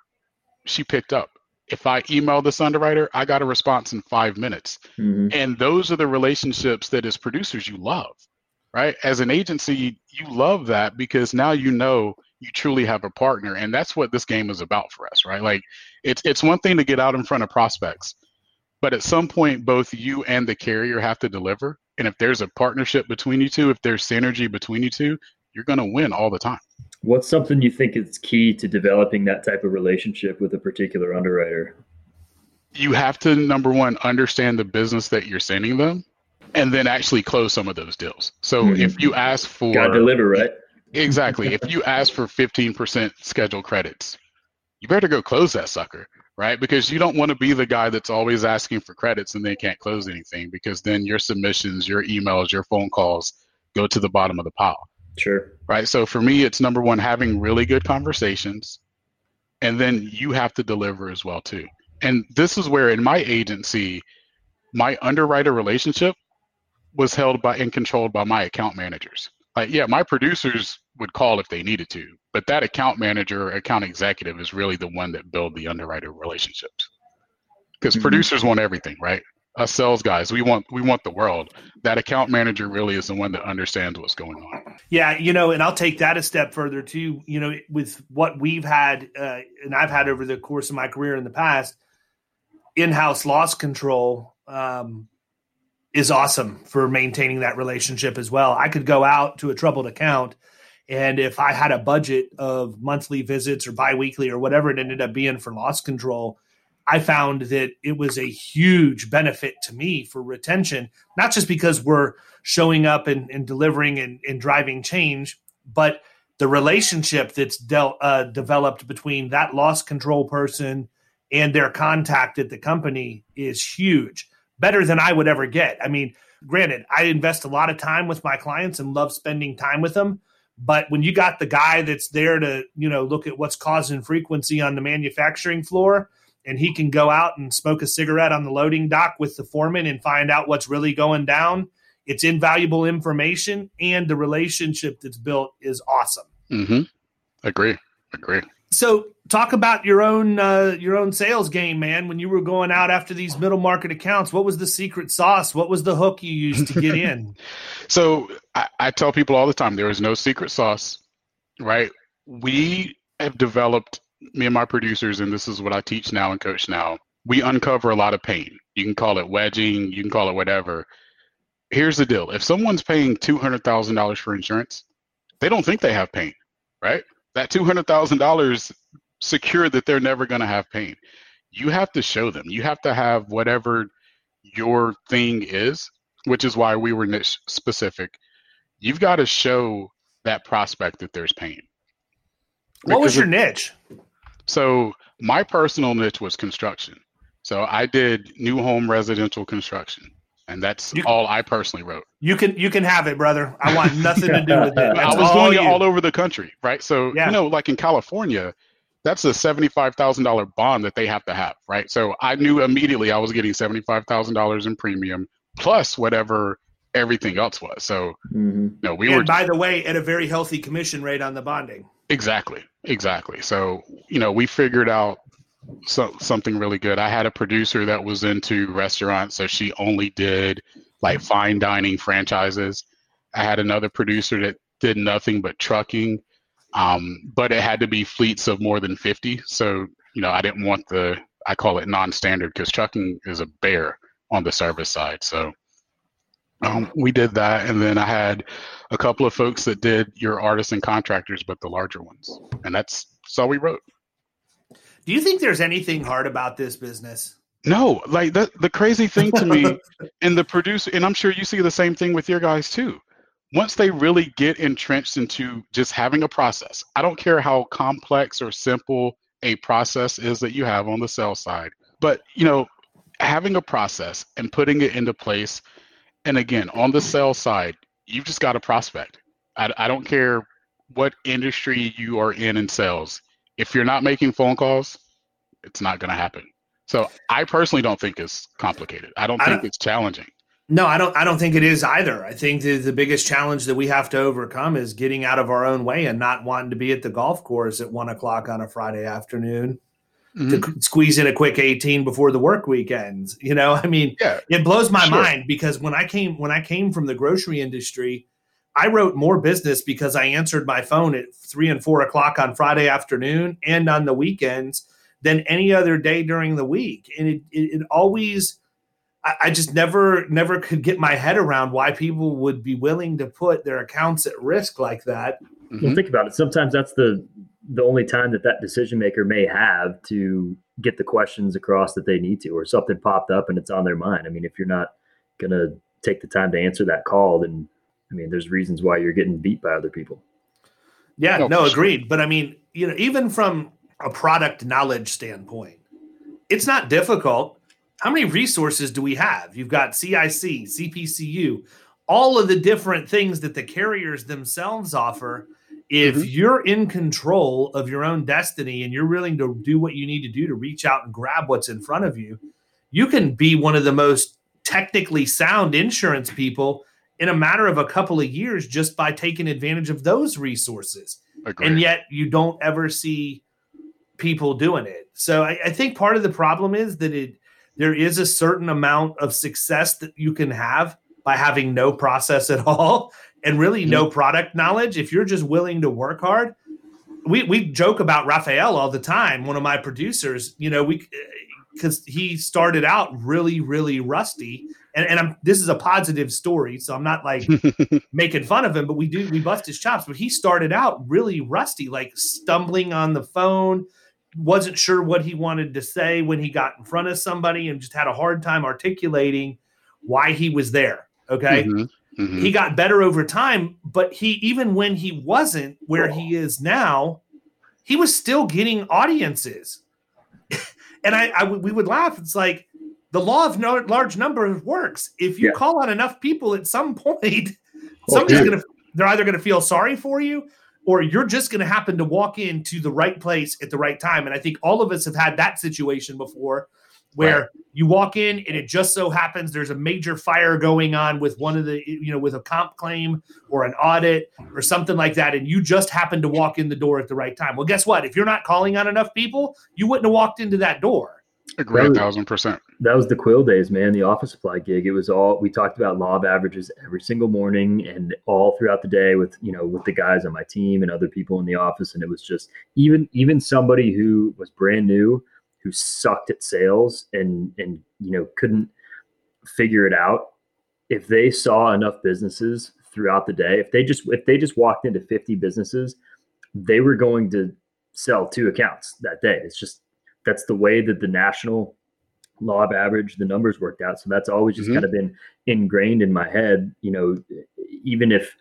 she picked up. If I emailed this underwriter, I got a response in five minutes. Mm-hmm. And those are the relationships that as producers you love, right? As an agency, you love that because now you know you truly have a partner. And that's what this game is about for us, right? Like it's it's one thing to get out in front of prospects, but at some point both you and the carrier have to deliver. And if there's a partnership between you two, if there's synergy between you two, you're going to win all the time. What's something you think is key to developing that type of relationship with a particular underwriter? You have to number one understand the business that you're sending them, and then actually close some of those deals. So mm-hmm. if you ask for got deliver right exactly, if you ask for 15% schedule credits, you better go close that sucker, right? Because you don't want to be the guy that's always asking for credits and they can't close anything because then your submissions, your emails, your phone calls go to the bottom of the pile. Sure. Right. So for me, it's number one, having really good conversations. And then you have to deliver as well, too. And this is where in my agency, my underwriter relationship was held by and controlled by my account managers. Like, yeah, my producers would call if they needed to, but that account manager, account executive is really the one that build the underwriter relationships. Because mm-hmm. producers want everything, right? Us sales guys we want we want the world. That account manager really is the one that understands what's going on. Yeah you know and i'll take that a step further too you know with what we've had uh, and i've had over the course of my career in the past in-house loss control um, is awesome for maintaining that relationship as well. I could go out to a troubled account and if i had a budget of monthly visits or biweekly or whatever it ended up being for loss control I found that it was a huge benefit to me for retention, not just because we're showing up and, and delivering and, and, driving change, but the relationship that's uh, developed between that loss control person and their contact at the company is huge, better than I would ever get. I mean, granted, I invest a lot of time with my clients and love spending time with them. But when you got the guy that's there to, you know, look at what's causing frequency on the manufacturing floor, and he can go out and smoke a cigarette on the loading dock with the foreman and find out what's really going down. It's invaluable information, and the relationship that's built is awesome. Mm-hmm. Agree. Agree. So, talk about your own uh, your own sales game, man. When you were going out after these middle market accounts, what was the secret sauce? What was the hook you used to get in? so, I, I tell people all the time there is no secret sauce, right? We have developed me and my producers, and this is what I teach now and coach now, we uncover a lot of pain. You can call it wedging, you can call it whatever. Here's the deal if someone's paying $200,000 for insurance, they don't think they have pain, right? That $200,000 secure that they're never going to have pain. You have to show them. You have to have whatever your thing is, which is why we were niche specific. You've got to show that prospect that there's pain. What was your niche? So my personal niche was construction. So I did new home residential construction, and that's you, all I personally wrote. You can you can have it, brother. I want nothing to do with it. That's I was doing you. it all over the country, right? So yeah. you know, like in California, that's a seventy-five thousand dollar bond that they have to have, right? So I knew immediately I was getting seventy-five thousand dollars in premium plus whatever everything else was. So mm-hmm. no, we and were. By the way, at a very healthy commission rate on the bonding. Exactly, exactly. So you know, we figured out so, something really good. I had a producer that was into restaurants, so she only did like fine dining franchises. I had another producer that did nothing but trucking, um, but it had to be fleets of more than 50. So, you know, I didn't want the, I call it non standard because trucking is a bear on the service side. So, um, we did that, and then I had a couple of folks that did your artisans and contractors, but the larger ones, and that's, that's all we wrote. Do you think there's anything hard about this business? No, like the the crazy thing to me, and the producer, and I'm sure you see the same thing with your guys too. once they really get entrenched into just having a process, I don't care how complex or simple a process is that you have on the sales side, but you know, having a process and putting it into place. And again, on the sales side, you've just got a prospect. I, I don't care what industry you are in in sales. If you're not making phone calls, it's not going to happen. So I personally don't think it's complicated. I don't I think don't, it's challenging. No, I don't. I don't think it is either. I think the, the biggest challenge that we have to overcome is getting out of our own way and not wanting to be at the golf course at one o'clock on a Friday afternoon mm-hmm. to squeeze in a quick eighteen before the work weekends. You know, I mean, yeah, it blows my sure. mind because when I came when I came from the grocery industry, I wrote more business because I answered my phone at three and four o'clock on Friday afternoon and on the weekends than any other day during the week. And it, it, it always, I, I, just never, never could get my head around why people would be willing to put their accounts at risk like that. Mm-hmm. Well, think about it. Sometimes that's the the only time that that decision maker may have to get the questions across that they need to, or something popped up and it's on their mind. I mean, if you're not gonna take the time to answer that call, then I mean, there's reasons why you're getting beat by other people. Yeah, no, no agreed. Sure. But I mean, you know, even from a product knowledge standpoint. It's not difficult. How many resources do we have? You've got CIC, CPCU, all of the different things that the carriers themselves offer. If mm-hmm. you're in control of your own destiny and you're willing to do what you need to do to reach out and grab what's in front of you, you can be one of the most technically sound insurance people in a matter of a couple of years just by taking advantage of those resources. Agreed. And yet you don't ever see people doing it. So I, I, think part of the problem is that it there is a certain amount of success that you can have by having no process at all and really no product knowledge. If you're just willing to work hard, we we joke about Raphael all the time. One of my producers, you know, we because he started out really really rusty. And, and I'm this is a positive story, so I'm not like making fun of him, but we do we bust his chops. But he started out really rusty, like stumbling on the phone, wasn't sure what he wanted to say when he got in front of somebody and just had a hard time articulating why he was there. Okay. Mm-hmm, mm-hmm. He got better over time, but he, even when he wasn't where he is now, he was still getting audiences. and I, I, we would laugh. It's like the law of no, large numbers works. If you yeah. call on enough people at some point, somebody's going to, they're either going to feel sorry for you or you're just going to happen to walk into the right place at the right time. And I think all of us have had that situation before where right. you walk in and it just so happens there's a major fire going on with one of the, you know, with a comp claim or an audit or something like that. And you just happen to walk in the door at the right time. Well, guess what? If you're not calling on enough people, you wouldn't have walked into that door. Agree, a thousand percent. That was the quill days, man. The office supply gig. It was all we talked about law of averages every single morning and all throughout the day with you know with the guys on my team and other people in the office. And it was just even even somebody who was brand new who sucked at sales and and you know couldn't figure it out. If they saw enough businesses throughout the day, if they just if they just walked into 50 businesses, they were going to sell two accounts that day. It's just that's the way that the national law of average the numbers worked out so that's always just mm-hmm. kind of been ingrained in my head you know even if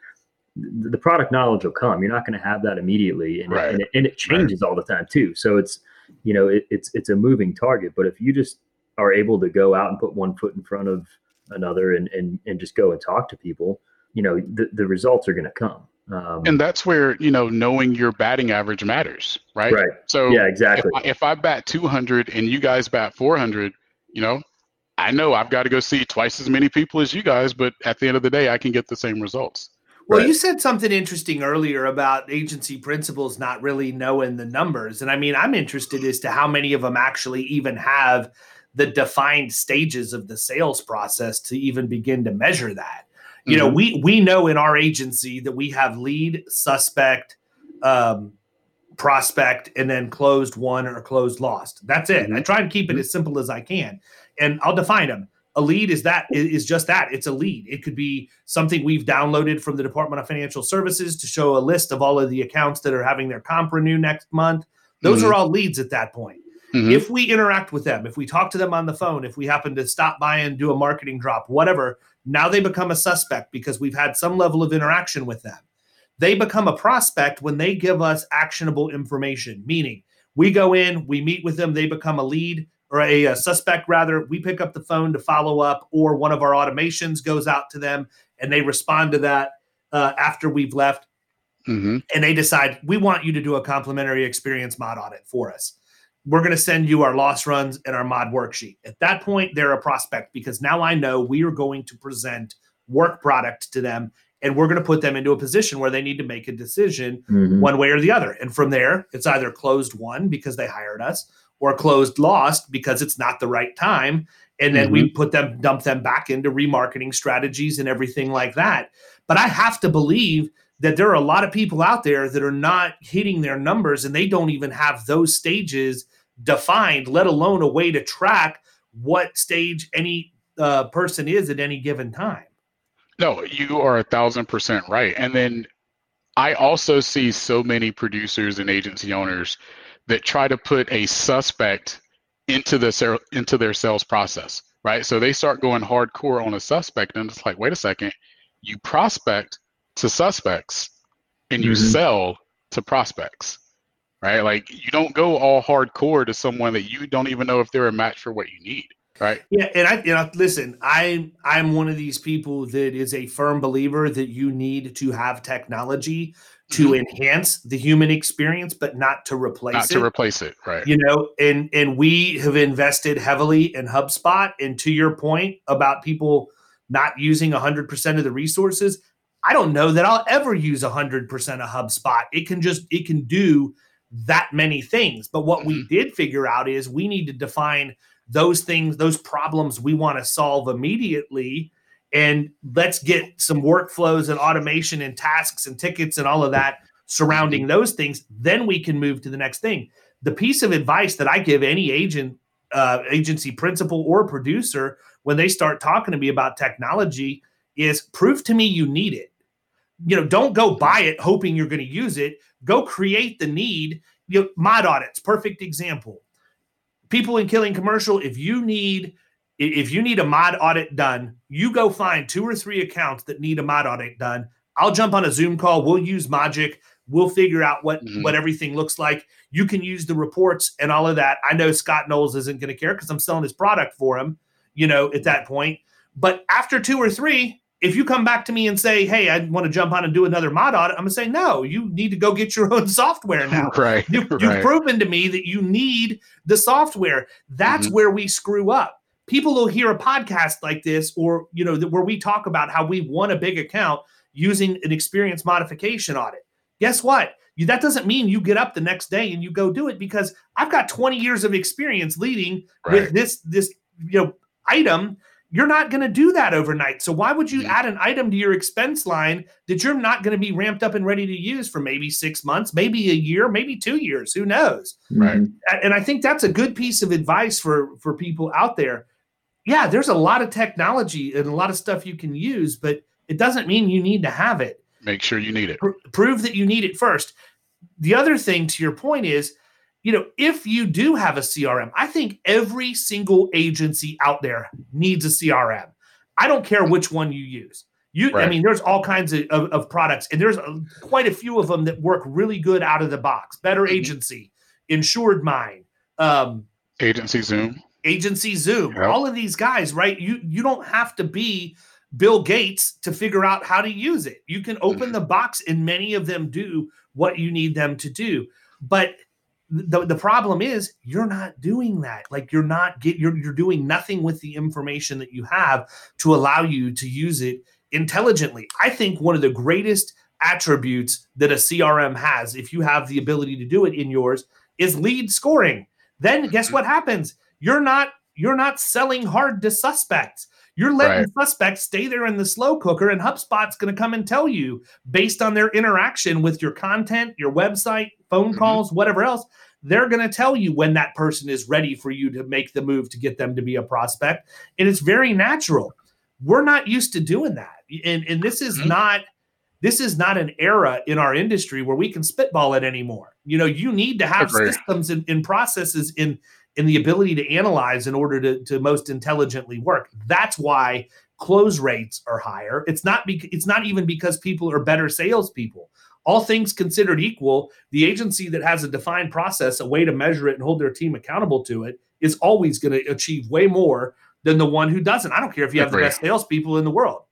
the product knowledge will come you're not going to have that immediately and, right. and, it, and it changes right. all the time too so it's you know it, it's it's a moving target but if you just are able to go out and put one foot in front of another and and, and just go and talk to people you know the, the results are going to come um, and that's where you know knowing your batting average matters, right? Right. So yeah, exactly. If I, if I bat 200 and you guys bat 400, you know, I know I've got to go see twice as many people as you guys, but at the end of the day, I can get the same results. Well, right. you said something interesting earlier about agency principals not really knowing the numbers, and I mean, I'm interested as to how many of them actually even have the defined stages of the sales process to even begin to measure that you mm-hmm. know we we know in our agency that we have lead suspect um, prospect and then closed won or closed lost that's it mm-hmm. i try and keep it mm-hmm. as simple as i can and i'll define them a lead is that is just that it's a lead it could be something we've downloaded from the department of financial services to show a list of all of the accounts that are having their comp renew next month those mm-hmm. are all leads at that point mm-hmm. if we interact with them if we talk to them on the phone if we happen to stop by and do a marketing drop whatever Now they become a suspect because we've had some level of interaction with them. They become a prospect when they give us actionable information, meaning we go in, we meet with them, they become a lead or a, a, suspect rather. We pick up the phone to follow up, or one of our automations goes out to them and they respond to that uh, after we've left. Mm-hmm. And they decide, we want you to do a complimentary experience mod audit for us. We're going to send you our loss runs and our mod worksheet. At that point, they're a prospect because now I know we are going to present work product to them and we're going to put them into a position where they need to make a decision mm-hmm. one way or the other. And from there, it's either closed won because they hired us or closed lost because it's not the right time. And then mm-hmm. we put them, dump them back into remarketing strategies and everything like that. But I have to believe that there are a lot of people out there that are not hitting their numbers and they don't even have those stages defined, let alone a way to track what stage any uh, person is at any given time. No, you are a thousand percent right. And then I also see so many producers and agency owners that try to put a suspect into the into their sales process, right? So they start going hardcore on a suspect, and it's like, wait a second, you prospect to suspects and you mm-hmm. sell to prospects, right? Like you don't go all hardcore to someone that you don't even know if they're a match for what you need right yeah and i you know listen i i'm one of these people that is a firm believer that you need to have technology to mm-hmm. enhance the human experience but not to replace not it. to replace it right you know and and we have invested heavily in hubspot and to your point about people not using 100% of the resources i don't know that i'll ever use 100% of hubspot it can just it can do that many things but what mm-hmm. we did figure out is we need to define those things, those problems we want to solve immediately. And let's get some workflows and automation and tasks and tickets and all of that surrounding those things. Then we can move to the next thing. The piece of advice that I give any agent, uh, agency principal, or producer when they start talking to me about technology is prove to me you need it. You know, don't go buy it hoping you're going to use it. Go create the need. You know, mod audits, perfect example people in killing commercial if you need if you need a mod audit done you go find two or three accounts that need a mod audit done. I'll jump on a zoom call. We'll use magic. We'll figure out what mm-hmm. what everything looks like. You can use the reports and all of that. I know scott knowles isn't going to care because i'm selling his product for him you know at that point. But after two or three if you come back to me and say, "Hey, I want to jump on and do another mod audit," I'm gonna say, "No, you need to go get your own software now." right. You, have right. proven to me that you need the software. That's mm-hmm. where we screw up. People will hear a podcast like this, or you know, where we talk about how we won a big account using an experience modification audit. Guess what? You, that doesn't mean you get up the next day and you go do it because I've got 20 years of experience leading right. with this this you know item you're not going to do that overnight. So why would you mm-hmm. add an item to your expense line that you're not going to be ramped up and ready to use for maybe six months, maybe a year, maybe two years? Who knows? Right. And I think that's a good piece of advice for for people out there. Yeah, there's a lot of technology and a lot of stuff you can use, but it doesn't mean you need to have it. Make sure you need it. prove that you need it first. The other thing to your point is you know, if you do have a CRM, I think every single agency out there needs a CRM. I don't care which one you use. You, right. I mean, there's all kinds of, of, of products, and there's a, quite a few of them that work really good out of the box. Better mm-hmm. Agency, InsuredMine, um, Agency Zoom, Agency Zoom. Yep. All of these guys, right? You you don't have to be Bill Gates to figure out how to use it. You can open mm-hmm. the box, and many of them do what you need them to do. But the, the problem is you're not doing that. Like you're not get you're, you're doing nothing with the information that you have to allow you to use it intelligently. I think one of the greatest attributes that a crm has if you have the ability to do it in yours is lead scoring. Then guess what happens? You're not you're not selling hard to suspects. You're letting right. suspects stay there in the slow cooker, and HubSpot's going to come and tell you based on their interaction with your content, your website, phone mm-hmm. calls, whatever else. They're going to tell you when that person is ready for you to make the move to get them to be a prospect. And it's very natural. We're not used to doing that. And, and this is mm-hmm. not this is not an era in our industry where we can spitball it anymore. You know, you need to have systems and, and processes in in the ability to analyze in order to, to most intelligently work. That's why close rates are higher. It's not be- it's not even because people are better salespeople. All things considered equal, the agency that has a defined process, a way to measure it and hold their team accountable to it, is always going to achieve way more than the one who doesn't. I don't care if you have the best salespeople in the world.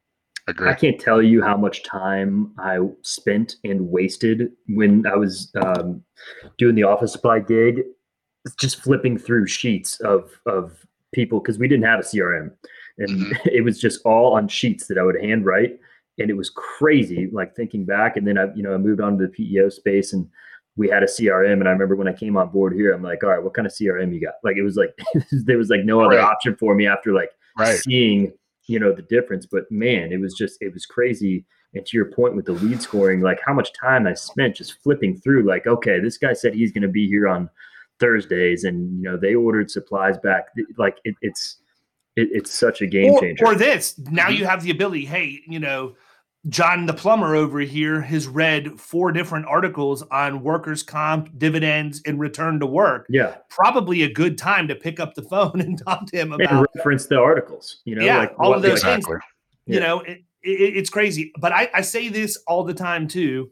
Agree. I can't tell you how much time I spent and wasted when I was um, doing the office supply gig, just flipping through sheets of of people because we didn't have a CRM, and mm-hmm. it was just all on sheets that I would handwrite, and it was crazy. Like thinking back, and then I you know I moved on to the PEO space and we had a CRM. And I remember when I came on board here, I'm like, all right, what kind of CRM you got? Like it was like there was like no other right. option for me after like right. seeing you know the difference. But man, it was just it was crazy. And to your point with the lead scoring, like how much time I spent just flipping through, like, okay, this guy said he's going to be here on Thursdays, and you know they ordered supplies back. Like it, it's it, it's such a game changer. Or, or this now mm-hmm. you have the ability. Hey, you know John the plumber over here has read four different articles on workers' comp, dividends, and return to work. Yeah, probably a good time to pick up the phone and talk to him about and reference the articles. You know, yeah, like all what, of those exactly. things. You yeah. know, it, it, it's crazy. But I, I say this all the time too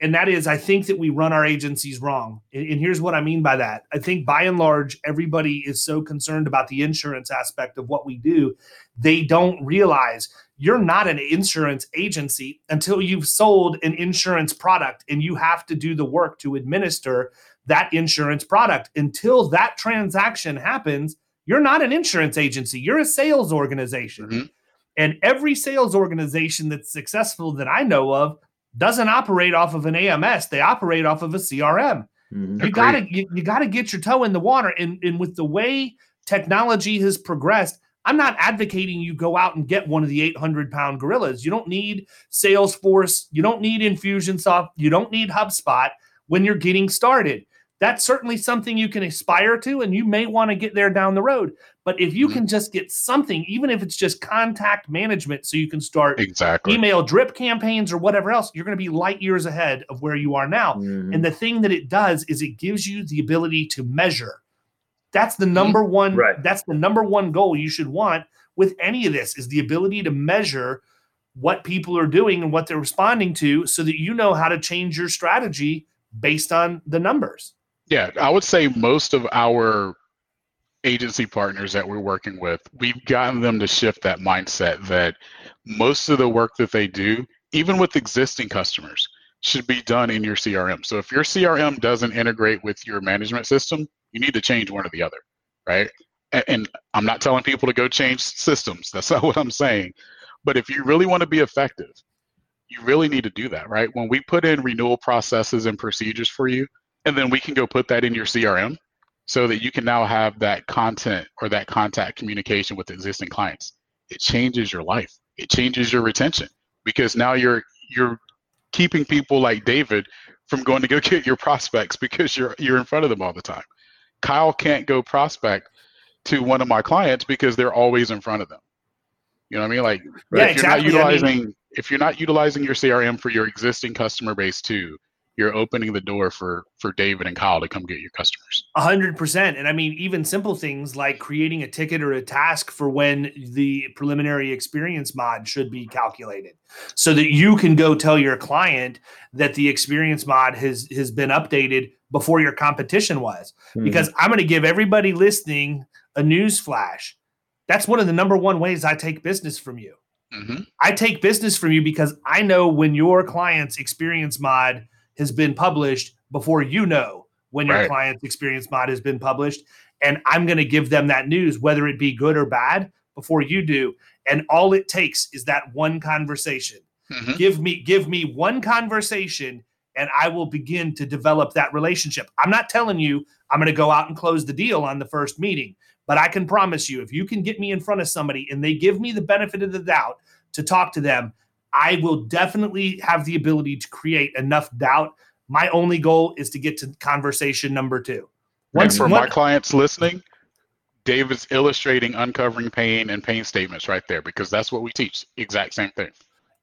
and that is i think that we run our agencies wrong. And, here's what i mean by that. I think by and large everybody is so concerned about the insurance aspect of what we do they don't realize you're not an insurance agency until you've sold an insurance product and you have to do the work to administer that insurance product. Until that transaction happens you're not an insurance agency. You're a sales organization. Mm-hmm. and every sales organization that's successful that i know of doesn't operate off of an AMS. They operate off of a CRM. Mm-hmm. You gotta you, you, gotta get your toe in the water. And, and with the way technology has progressed, I'm not advocating you go out and get one of the 800 pound gorillas. You don't need Salesforce. You don't need Infusionsoft. You don't need HubSpot when you're getting started that's certainly something you can aspire to and you may want to get there down the road but if you mm-hmm. can just get something even if it's just contact management so you can start exactly email drip campaigns or whatever else you're going to be light years ahead of where you are now mm-hmm. and the thing that it does is it gives you the ability to measure that's the number mm-hmm. one right. that's the number one goal you should want with any of this is the ability to measure what people are doing and what they're responding to so that you know how to change your strategy based on the numbers yeah, I would say most of our agency partners that we're working with, we've gotten them to shift that mindset that most of the work that they do, even with existing customers, should be done in your CRM. So if your CRM doesn't integrate with your management system, you need to change one or the other, right? And I'm not telling people to go change systems. That's not what I'm saying. But if you really want to be effective, you really need to do that, right? When we put in renewal processes and procedures for you, and then we can go put that in your CRM so that you can now have that content or that contact communication with existing clients. It changes your life. It changes your retention because now you're you're keeping people like David from going to go get your prospects because you're you're in front of them all the time. Kyle can't go prospect to one of my clients because they're always in front of them. You know what I mean? Like yeah, if you're not utilizing I mean, if you're not utilizing your CRM for your existing customer base too, you're opening the door for for David and Kyle to come get your customers. A hundred percent. And I mean, even simple things like creating a ticket or a task for when the preliminary experience mod should be calculated, so that you can go tell your client that the experience mod has has been updated before your competition was. Mm-hmm. Because I'm going to give everybody listening a news flash. That's one of the number one ways I take business from you. Mm-hmm. I take business from you because I know when your client's experience mod has been published before you know when your right. client's experience mod has been published. And I'm going to give them that news, whether it be good or bad, before you do. And all it takes is that one conversation. Mm-hmm. Give me give me one conversation and I will begin to develop that relationship. I'm not telling you I'm going to go out and close the deal on the first meeting, but I can promise you if you can get me in front of somebody and they give me the benefit of the doubt to talk to them, I will definitely have the ability to create enough doubt. My only goal is to get to conversation number two. Once, and for my clients listening, David's illustrating uncovering pain and pain statements right there because that's what we teach. Exact same thing.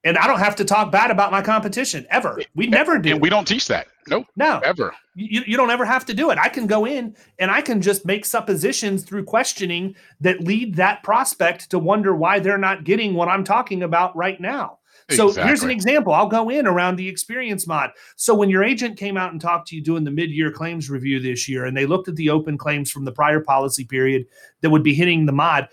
and I don't have to talk bad about my competition ever. We never do. And we don't teach that. Nope. No. Ever. You, you don't ever have to do it. I can go in and I can just make suppositions through questioning that lead that prospect to wonder why they're not getting what I'm talking about right now. So exactly. here's an example. I'll go in around the experience mod. So when your agent came out and talked to you doing the mid-year claims review this year, and they looked at the open claims from the prior policy period that would be hitting the mod,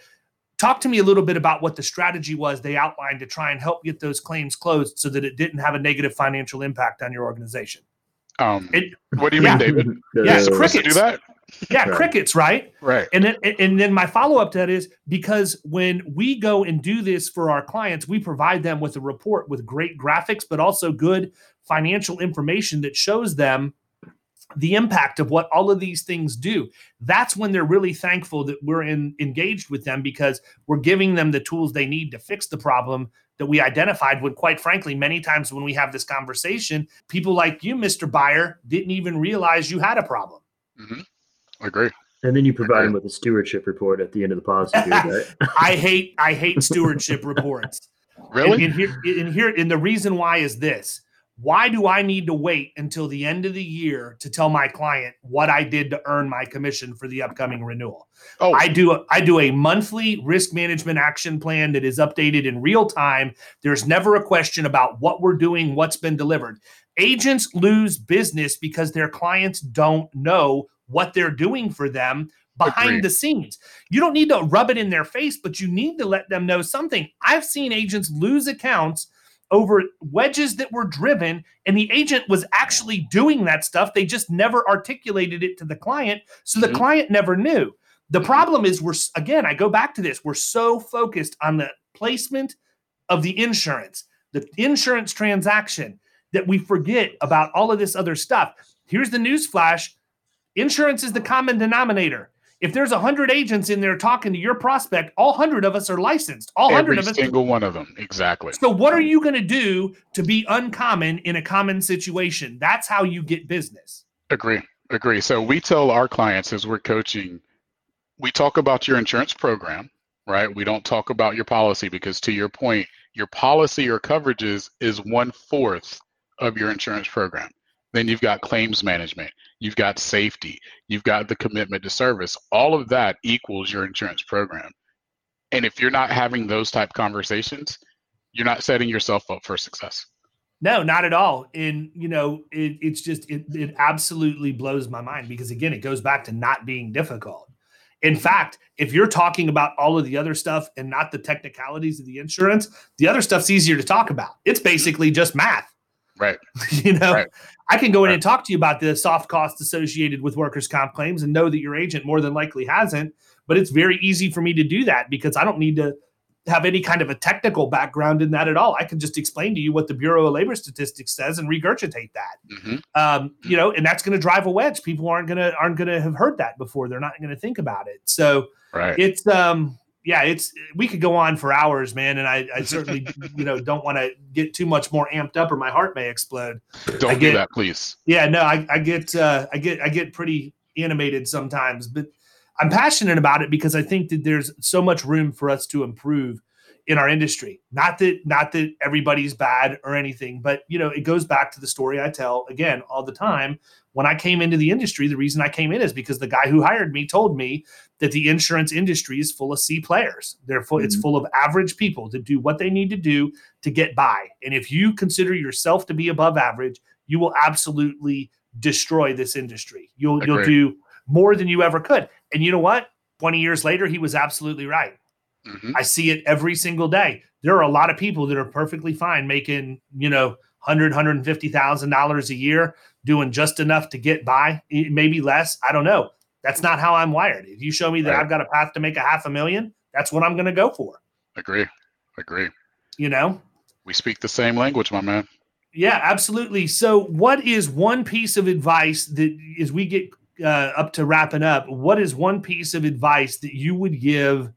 talk to me a little bit about what the strategy was they outlined to try and help get those claims closed so that it didn't have a negative financial impact on your organization. Um, it, what do you yeah. mean, David? Yes, yeah, crickets. Do that? Yeah, crickets, right? Right. And then and then my follow-up to that is because when we go and do this for our clients, we provide them with a report with great graphics, but also good financial information that shows them the impact of what all of these things do that's when they're really thankful that we're in, engaged with them because we're giving them the tools they need to fix the problem that we identified when quite frankly many times when we have this conversation people like you mr buyer didn't even realize you had a problem mm-hmm. I agree and then you provide them with a stewardship report at the end of the policy period, right? I hate I hate stewardship reports. Really? And, and, here, and here, and the reason why is this: why do I need to wait until the end of the year to tell my client what I did to earn my commission for the upcoming renewal? Oh, I do a, I do a monthly risk management action plan that is updated in real time. There's never a question about what we're doing, what's been delivered. Agents lose business because their clients don't know what they're doing for them behind Agreed. the scenes. You don't need to rub it in their face, but you need to let them know something. I've seen agents lose accounts over wedges that were driven and the agent was actually doing that stuff they just never articulated it to the client so the mm-hmm. client never knew the problem is we're again i go back to this we're so focused on the placement of the insurance the insurance transaction that we forget about all of this other stuff here's the news flash insurance is the common denominator if there's a hundred agents in there talking to your prospect, all hundred of us are licensed. All hundred of us, single one of them, exactly. So, what are you going to do to be uncommon in a common situation? That's how you get business. Agree, agree. So we tell our clients as we're coaching, we talk about your insurance program, right? We don't talk about your policy because, to your point, your policy or coverages is one fourth of your insurance program. Then you've got claims management, you've got safety, you've got the commitment to service. All of that equals your insurance program. And if you're not having those type conversations, you're not setting yourself up for success. No, not at all. And you know, it, it's just it, it absolutely blows my mind because again, it goes back to not being difficult. In fact, if you're talking about all of the other stuff and not the technicalities of the insurance, the other stuff's easier to talk about. It's basically just math. Right. you know, right. I can go in right. and talk to you about the soft costs associated with workers' comp claims and know that your agent more than likely hasn't. But it's very easy for me to do that because I don't need to have any kind of a technical background in that at all. I can just explain to you what the Bureau of Labor Statistics says and regurgitate that. Mm-hmm. Um, you know, and that's going to drive a wedge. People aren't going to aren't going to have heard that before. They're not going to think about it. So right. it's um yeah, it's we could go on for hours, man, and I, I certainly you know don't want to get too much more amped up, or my heart may explode. Don't get, do that, please. Yeah, no, I, I get uh, I get I get pretty animated sometimes, but I'm passionate about it because I think that there's so much room for us to improve in our industry. Not that not that everybody's bad or anything, but you know, it goes back to the story I tell again all the time when I came into the industry, the reason I came in is because the guy who hired me told me that the insurance industry is full of C players. Therefore, mm-hmm. it's full of average people that do what they need to do to get by. And if you consider yourself to be above average, you will absolutely destroy this industry. You'll you'll do more than you ever could. And you know what? 20 years later, he was absolutely right. Mm-hmm. I see it every single day. There are a lot of people that are perfectly fine making, you know, 100 $150,000 a year doing just enough to get by, maybe less. I don't know. That's not how I'm wired. If you show me that right. I've got a path to make a half a million, that's what I'm going to go for. Agree. Agree. You know, we speak the same language, my man. Yeah, absolutely. So, what is one piece of advice that, as we get uh, up to wrapping up, what is one piece of advice that you would give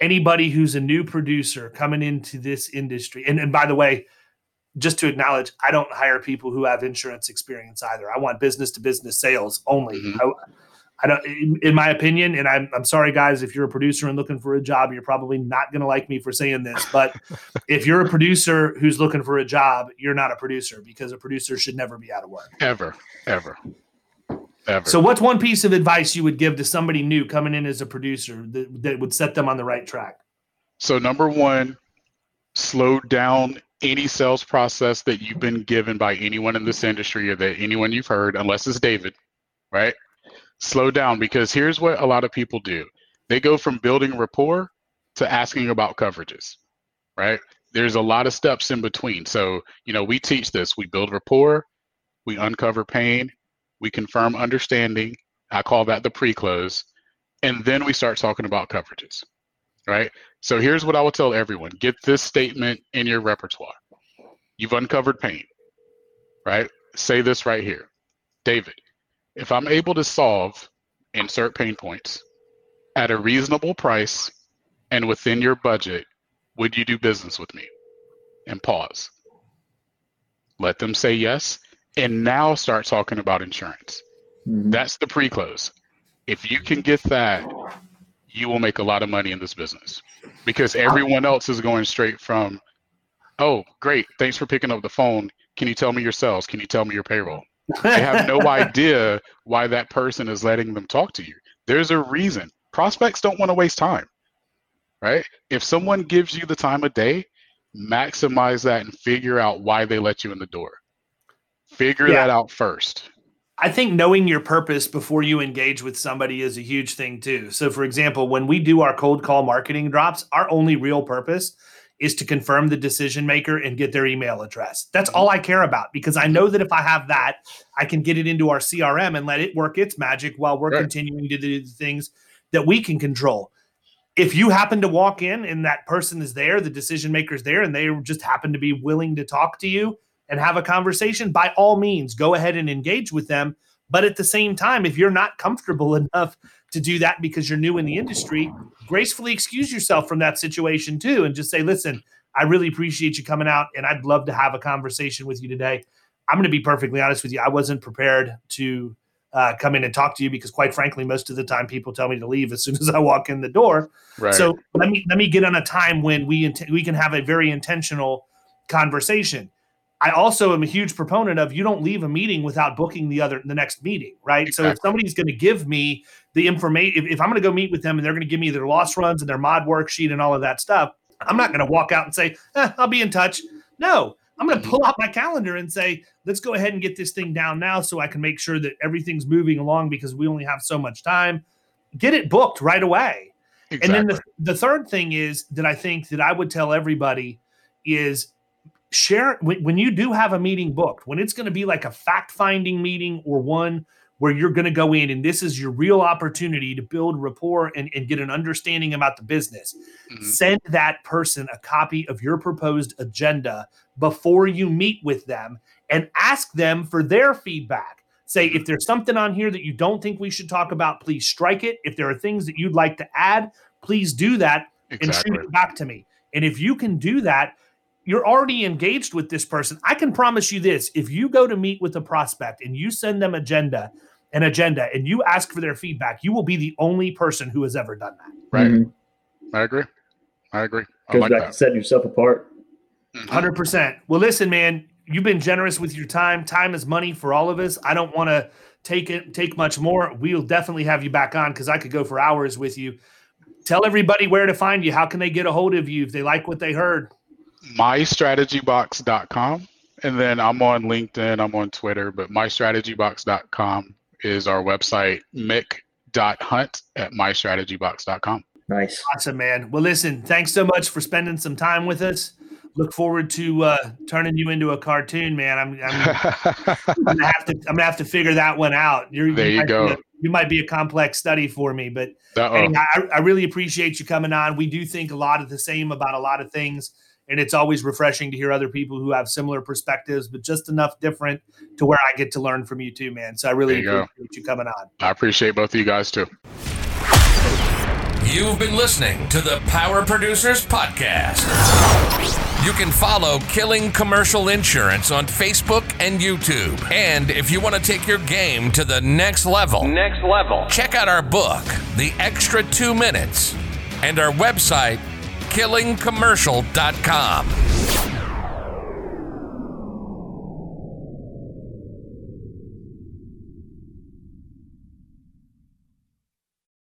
anybody who's a new producer coming into this industry? And, and by the way, just to acknowledge, I don't hire people who have insurance experience either. I want business to business sales only. Mm-hmm. I, I don't, in, in my opinion, and I'm, I'm sorry, guys, if you're a producer and looking for a job, you're probably not going to like me for saying this. But if you're a producer who's looking for a job, you're not a producer because a producer should never be out of work. Ever, ever, ever. So, what's one piece of advice you would give to somebody new coming in as a producer that, that would set them on the right track? So, number one, slow down any sales process that you've been given by anyone in this industry or that anyone you've heard, unless it's David, right? Slow down because here's what a lot of people do they go from building rapport to asking about coverages, right? There's a lot of steps in between. So, you know, we teach this we build rapport, we uncover pain, we confirm understanding. I call that the pre close. And then we start talking about coverages, right? So, here's what I will tell everyone get this statement in your repertoire. You've uncovered pain, right? Say this right here David, if I'm able to solve insert pain points at a reasonable price and within your budget, would you do business with me? And pause. Let them say yes, and now start talking about insurance. Mm-hmm. That's the pre close. If you can get that, you will make a lot of money in this business because everyone else is going straight from, oh, great, thanks for picking up the phone. Can you tell me your sales? Can you tell me your payroll? They have no idea why that person is letting them talk to you. There's a reason. Prospects don't want to waste time, right? If someone gives you the time of day, maximize that and figure out why they let you in the door. Figure yeah. that out first. I think knowing your purpose before you engage with somebody is a huge thing too. So, for example, when we do our cold call marketing drops, our only real purpose is to confirm the decision maker and get their email address. That's mm-hmm. all I care about because I know that if I have that, I can get it into our CRM and let it work its magic while we're right. continuing to do the things that we can control. If you happen to walk in and that person is there, the decision maker is there, and they just happen to be willing to talk to you and have a conversation, by all means, go ahead and engage with them. But at the same time, if you're not comfortable enough to do that because you're new in the industry, gracefully excuse yourself from that situation too and just say, listen, I really appreciate you coming out and I'd love to have a conversation with you today. I'm going to be perfectly honest with you. I wasn't prepared to uh, come in and talk to you because, quite frankly, most of the time people tell me to leave as soon as I walk in the door. Right. So let me let me get on a time when we int- we can have a very intentional conversation. I also am a huge proponent of you don't leave a meeting without booking the other the next meeting, right? Exactly. So if somebody's going to give me the information, if, if, I'm going to go meet with them and they're going to give me their loss runs and their mod worksheet and all of that stuff, I'm not going to walk out and say, eh, "I'll be in touch." No, I'm going to pull out my calendar and say, "Let's go ahead and get this thing down now, so I can make sure that everything's moving along because we only have so much time." Get it booked right away. Exactly. And then the, the third thing is that I think that I would tell everybody is share when, you do have a meeting booked, when it's going to be like a fact finding meeting or one where you're going to go in and this is your real opportunity to build rapport and, and get an understanding about the business. Mm-hmm. Send that person a copy of your proposed agenda before you meet with them and ask them for their feedback. Say, if there's something on here that you don't think we should talk about, please strike it. If there are things that you'd like to add, please do that exactly. and shoot it back to me. And if you can do that, you're already engaged with this person. I can promise you this: if you go to meet with a prospect and you send them agenda, an agenda, and you ask for their feedback, you will be the only person who has ever done that. Right. Mm-hmm. I agree. I agree. I Goes like back that. to setting yourself apart. 100 mm-hmm. percent. Well, listen, man, you've been generous with your time. Time is money for all of us. I don't want to take it take much more. We'll definitely have you back on because I could go for hours with you. Tell everybody where to find you. How can they get a hold of you if they like what they heard? mystrategybox.com. And then I'm on LinkedIn, I'm on Twitter, but mystrategybox.com is our website, mick.hunt at mystrategybox.com. Nice. Awesome, man. Well, listen, thanks so much for spending some time with us. Look forward to uh, turning you into a cartoon, man. I'm, I'm, I'm, gonna have to I'm gonna have to figure that one out. You're, there you, you go. A, you might be a complex study for me, but I, I really appreciate you coming on. We do think a lot of the same about a lot of things and it's always refreshing to hear other people who have similar perspectives, but just enough different to where I get to learn from you too, man. So I really you appreciate go. you coming on. I appreciate both of you guys too. You've been listening to the Power Producers Podcast. You can follow Killing Commercial Insurance on Facebook and YouTube. And if you want to take your game to the next level, Next level. check out our book, The Extra Two Minutes, and our website, killingcommercial.com.